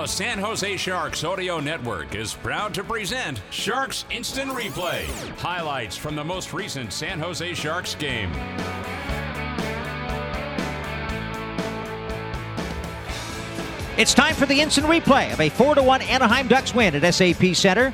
The San Jose Sharks Audio Network is proud to present Sharks Instant Replay. Highlights from the most recent San Jose Sharks game. It's time for the instant replay of a 4 1 Anaheim Ducks win at SAP Center.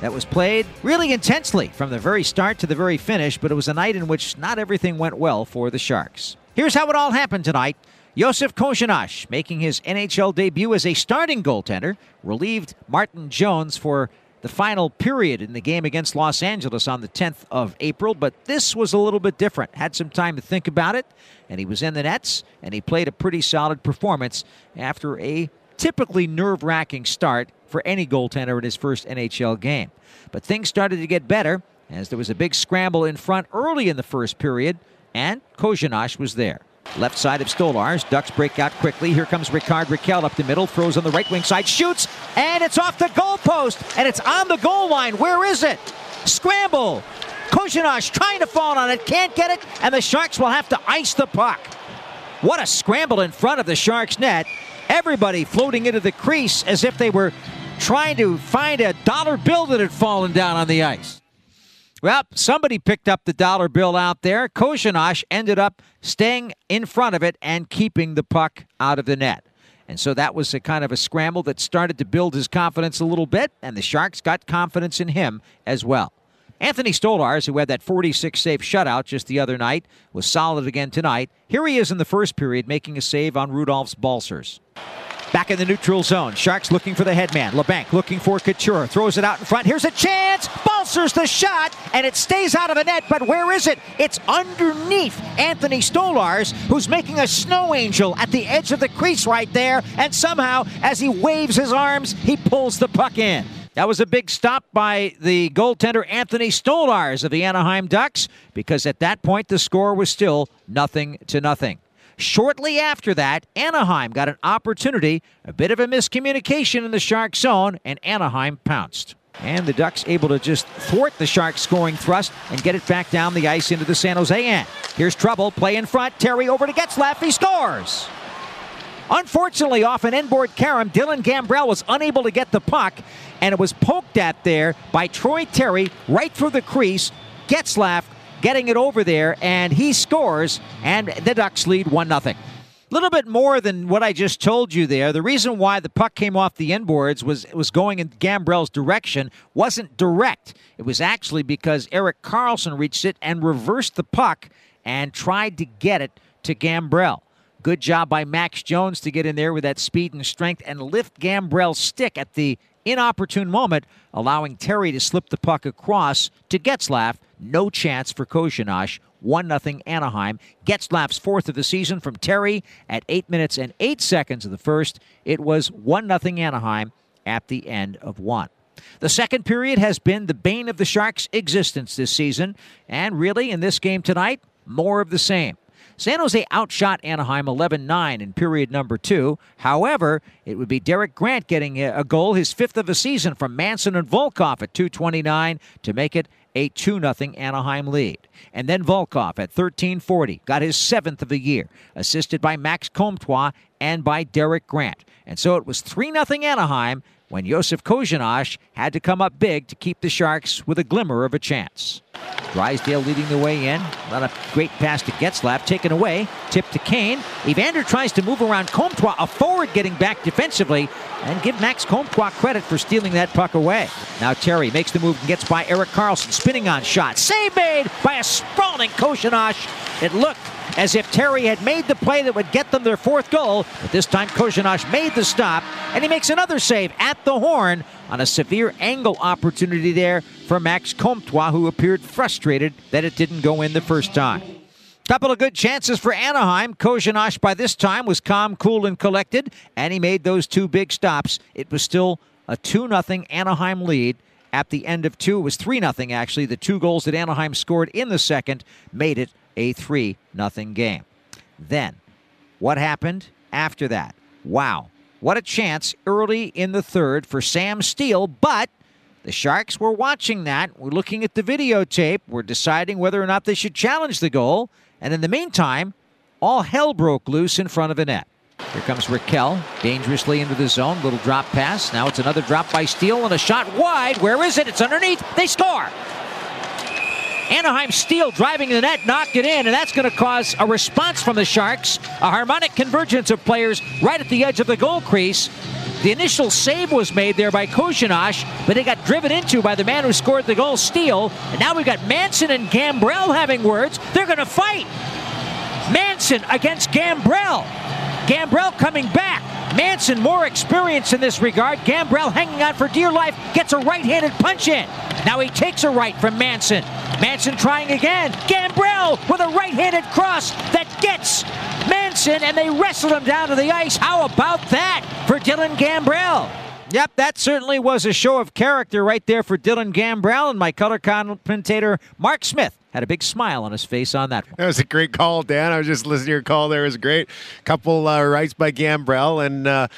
That was played really intensely from the very start to the very finish, but it was a night in which not everything went well for the Sharks. Here's how it all happened tonight. Josef Korenar making his NHL debut as a starting goaltender, relieved Martin Jones for the final period in the game against Los Angeles on the 10th of April, but this was a little bit different. Had some time to think about it, and he was in the nets, and he played a pretty solid performance after a typically nerve wracking start for any goaltender in his first NHL game. But things started to get better as there was a big scramble in front early in the first period, and Korenar was there. Left side of Stolarz. Ducks break out quickly. Here comes Rickard Rakell up the middle. Throws on the right wing side. Shoots. And it's off the goalpost. And it's on the goal line. Where is it? Scramble. Korenar trying to fall on it. Can't get it. And the Sharks will have to ice the puck. What a scramble in front of the Sharks net. Everybody floating into the crease as if they were trying to find a dollar bill that had fallen down on the ice. Well, somebody picked up the dollar bill out there. Korenar ended up staying in front of it and keeping the puck out of the net. And so that was a kind of a scramble that started to build his confidence a little bit, and the Sharks got confidence in him as well. Anthony Stolarz, who had that 46 save shutout just the other night, was solid again tonight. Here he is in the first period making a save on Rudolfs Balcers. Back in the neutral zone. Sharks looking for the headman. Labanc looking for Couture. Throws it out in front. Here's a chance. Balcers the shot, and it stays out of the net. But where is it? It's underneath Anthony Stolarz, who's making a snow angel at the edge of the crease right there. And somehow, as he waves his arms, he pulls the puck in. That was a big stop by the goaltender Anthony Stolarz of the Anaheim Ducks because at that point the score was still nothing to nothing. Shortly after that, Anaheim got an opportunity, a bit of a miscommunication in the Shark zone, and Anaheim pounced. And the Ducks able to just thwart the Sharks scoring thrust and get it back down the ice into the San Jose end. Here's trouble, play in front, Terry over to Getzlaf, he scores! Unfortunately, off an inboard carom, Dylan Gambrell was unable to get the puck, and it was poked at there by Troy Terry right through the crease. Getzlaf getting it over there, and he scores, and the Ducks lead 1 0. A little bit more than what I just told you there. The reason why the puck came off the inboards was was going in Gambrell's direction wasn't direct. It was actually because Erik Karlsson reached it and reversed the puck and tried to get it to Gambrell. Good job by Max Jones to get in there with that speed and strength and lift Gambrell's stick at the inopportune moment, allowing Terry to slip the puck across to Getzlaf no chance for Korenar. 1 0 Anaheim. Getzlaf's fourth of the season from Terry at 8 minutes and 8 seconds of the first. It was 1 0 Anaheim at the end of one. The second period has been the bane of the Sharks' existence this season, and really in this game tonight, more of the same. San Jose outshot Anaheim 11 9 in period number two. However, it would be Derek Grant getting a goal, his fifth of the season from Manson and Volkov at 229 to make it a 2 0 Anaheim lead. And then Volkov at 1340 got his seventh of the year, assisted by Max Comtois and by Derek Grant. And so it was 3 0 Anaheim when Josef Korenar had to come up big to keep the Sharks with a glimmer of a chance. Drysdale leading the way in. Not a great pass to Getzlaf. Taken away. Tip to Kane. Evander tries to move around Comtois, a forward getting back defensively. And give Max Comtois credit for stealing that puck away. Now Terry makes the move and gets by Erik Karlsson, Spinning on shot. Save made by a sprawling Korenar. It looked as if Terry had made the play that would get them their fourth goal. But this time Korenar made the stop, and he makes another save at the horn on a severe angle opportunity there for Max Comtois, who appeared frustrated that it didn't go in the first time. Couple of good chances for Anaheim. Korenar by this time was calm, cool, and collected, and he made those two big stops. It was still a 2 0 Anaheim lead at the end of two. It was 3 0, actually. The two goals that Anaheim scored in the second made it a 3 0 game. Then, what happened after that? Wow. What a chance early in the third for Sam Steel, but the Sharks were watching that. We're looking at the videotape. We're deciding whether or not they should challenge the goal. And in the meantime, all hell broke loose in front of the net. Here comes Rakell, dangerously into the zone. Little drop pass. Now it's another drop by Steel and a shot wide. Where is it? It's underneath. They score. Anaheim Steel driving the net, knocked it in, and that's going to cause a response from the Sharks. A harmonic convergence of players right at the edge of the goal crease. The initial save was made there by Korenar, but it got driven into by the man who scored the goal, Steel. And now we've got Manson and Gambrell having words. They're going to fight. Manson against Gambrell. Gambrell coming back. Manson more experience in this regard. Gambrell hanging on for dear life gets a right-handed punch in. Now he takes a right from Manson. Manson trying again. Gambrell with a right-handed cross that gets Manson, and they wrestle him down to the ice. How about that for Dylan Gambrell? Yep, that certainly was a show of character right there for Dylan Gambrell, and my color commentator Mark Smith had a big smile on his face on that. That was a great call, Dan. I was just listening to your call there. It was great. Couple uh, rights by Gambrell, and uh,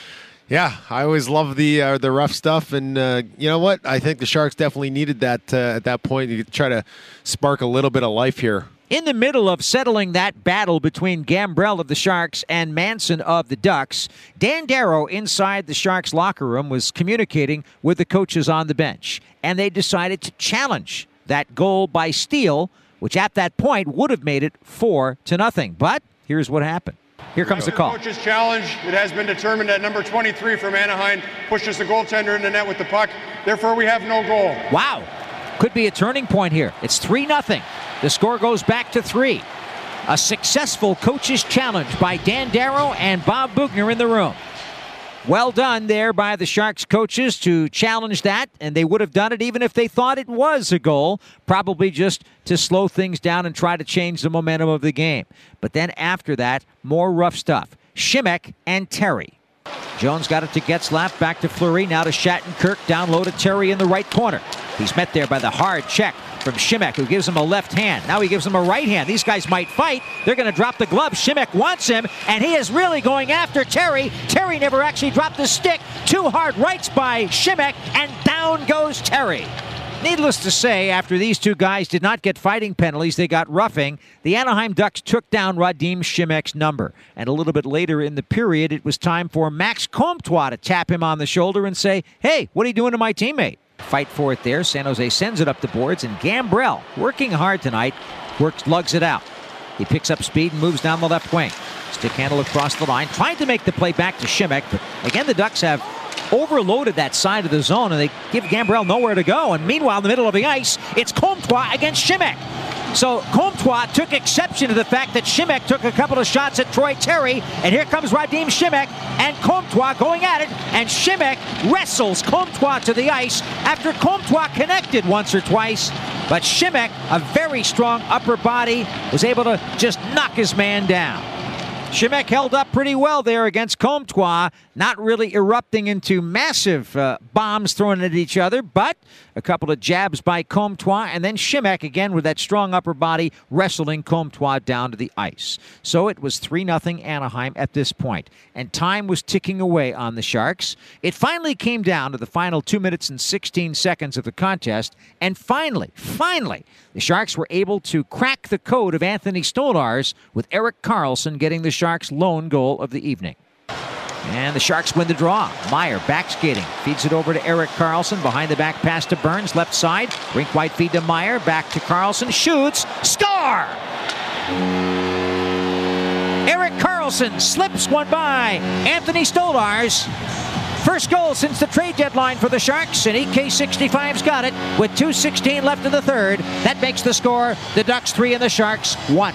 yeah, I always love the uh, the rough stuff. And uh, you know what? I think the Sharks definitely needed that uh, at that point to try to spark a little bit of life here. In the middle of settling that battle between Gambrell of the Sharks and Manson of the Ducks, Dan Darrow inside the Sharks locker room was communicating with the coaches on the bench, and they decided to challenge that goal by Steel, which at that point would have made it four to nothing. But here's what happened. Here comes the call. Coach's challenge. It has been determined that number 23 from Anaheim pushes the goaltender in the net with the puck. Therefore, we have no goal. Wow. Could be a turning point here. It's 3 0. The score goes back to three. A successful coach's challenge by Dan Darrow and Bob Boughner in the room. Well done there by the Sharks coaches to challenge that, and they would have done it even if they thought it was a goal, probably just to slow things down and try to change the momentum of the game. But then after that, more rough stuff. Simek and Terry. Jones got it to Getzlaf, back to Fleury, now to Shattenkirk, down low to Terry in the right corner. He's met there by the hard check from Simek, who gives him a left hand. Now he gives him a right hand. These guys might fight. They're going to drop the glove. Simek wants him, and he is really going after Terry. Terry never actually dropped the stick. Two hard rights by Simek, and down goes Terry. Needless to say, after these two guys did not get fighting penalties, they got roughing. The Anaheim Ducks took down Radim Simek's number. And a little bit later in the period, it was time for Max Comtois to tap him on the shoulder and say, Hey, what are you doing to my teammate? Fight for it there. San Jose sends it up the boards, and Gambrell, working hard tonight, works lugs it out. He picks up speed and moves down the left wing. Stick handle across the line, trying to make the play back to Simek, but again the Ducks have overloaded that side of the zone, and they give Gambrell nowhere to go. And meanwhile, in the middle of the ice, it's Comtois against Simek. So Comtois took exception to the fact that Simek took a couple of shots at Troy Terry, and here comes Radim Simek and Comtois going at it, and Simek wrestles Comtois to the ice after Comtois connected once or twice. But Simek, a very strong upper body, was able to just knock his man down. Simek held up pretty well there against Comtois, not really erupting into massive uh, bombs thrown at each other, but a couple of jabs by Comtois, and then Simek again with that strong upper body wrestling Comtois down to the ice. So it was 3 0 Anaheim at this point, and time was ticking away on the Sharks. It finally came down to the final 2 minutes and 16 seconds of the contest, and finally, finally, the Sharks were able to crack the code of Anthony Stolarz with Erik Karlsson getting the Sharks' lone goal of the evening. And the Sharks win the draw. Meier back skating. Feeds it over to Erik Karlsson. Behind the back pass to Burns. Left side. Rink white feed to Meier, Back to Karlsson, Shoots. Score! Erik Karlsson slips one by Anthony Stolarz. First goal since the trade deadline for the Sharks, and EK65's got it with 2.16 left in the third. That makes the score the Ducks 3 and the Sharks 1.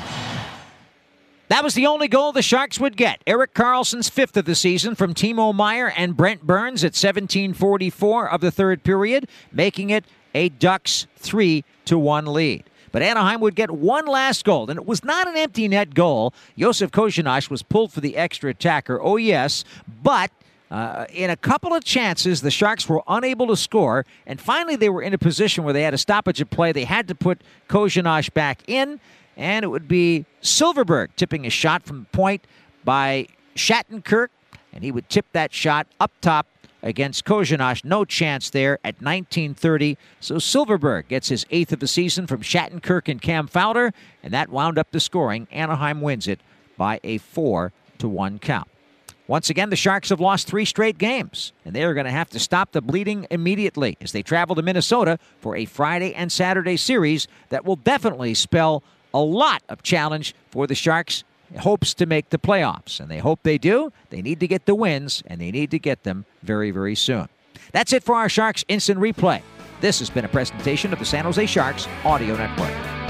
That was the only goal the Sharks would get. Erik Karlsson's fifth of the season from Timo Meier and Brent Burns at 17:44 of the third period, making it a Ducks 3 to 1 lead. But Anaheim would get one last goal, and it was not an empty net goal. Josef Korenar was pulled for the extra attacker. Oh, yes, but uh, in a couple of chances, the Sharks were unable to score, and finally they were in a position where they had a stoppage of play. They had to put Korenar back in, and it would be Silfverberg tipping a shot from the point by Shattenkirk, and he would tip that shot up top against Korenar. No chance there at 1930. So Silfverberg gets his eighth of the season from Shattenkirk and Cam Fowler, and that wound up the scoring. Anaheim wins it by a 4 to 1 count. Once again, the Sharks have lost three straight games, and they are going to have to stop the bleeding immediately as they travel to Minnesota for a Friday and Saturday series that will definitely spell a lot of challenge for the Sharks hopes to make the playoffs, and they hope they do. They need to get the wins, and they need to get them very, very soon. That's it for our Sharks Instant Replay. This has been a presentation of the San Jose Sharks Audio Network.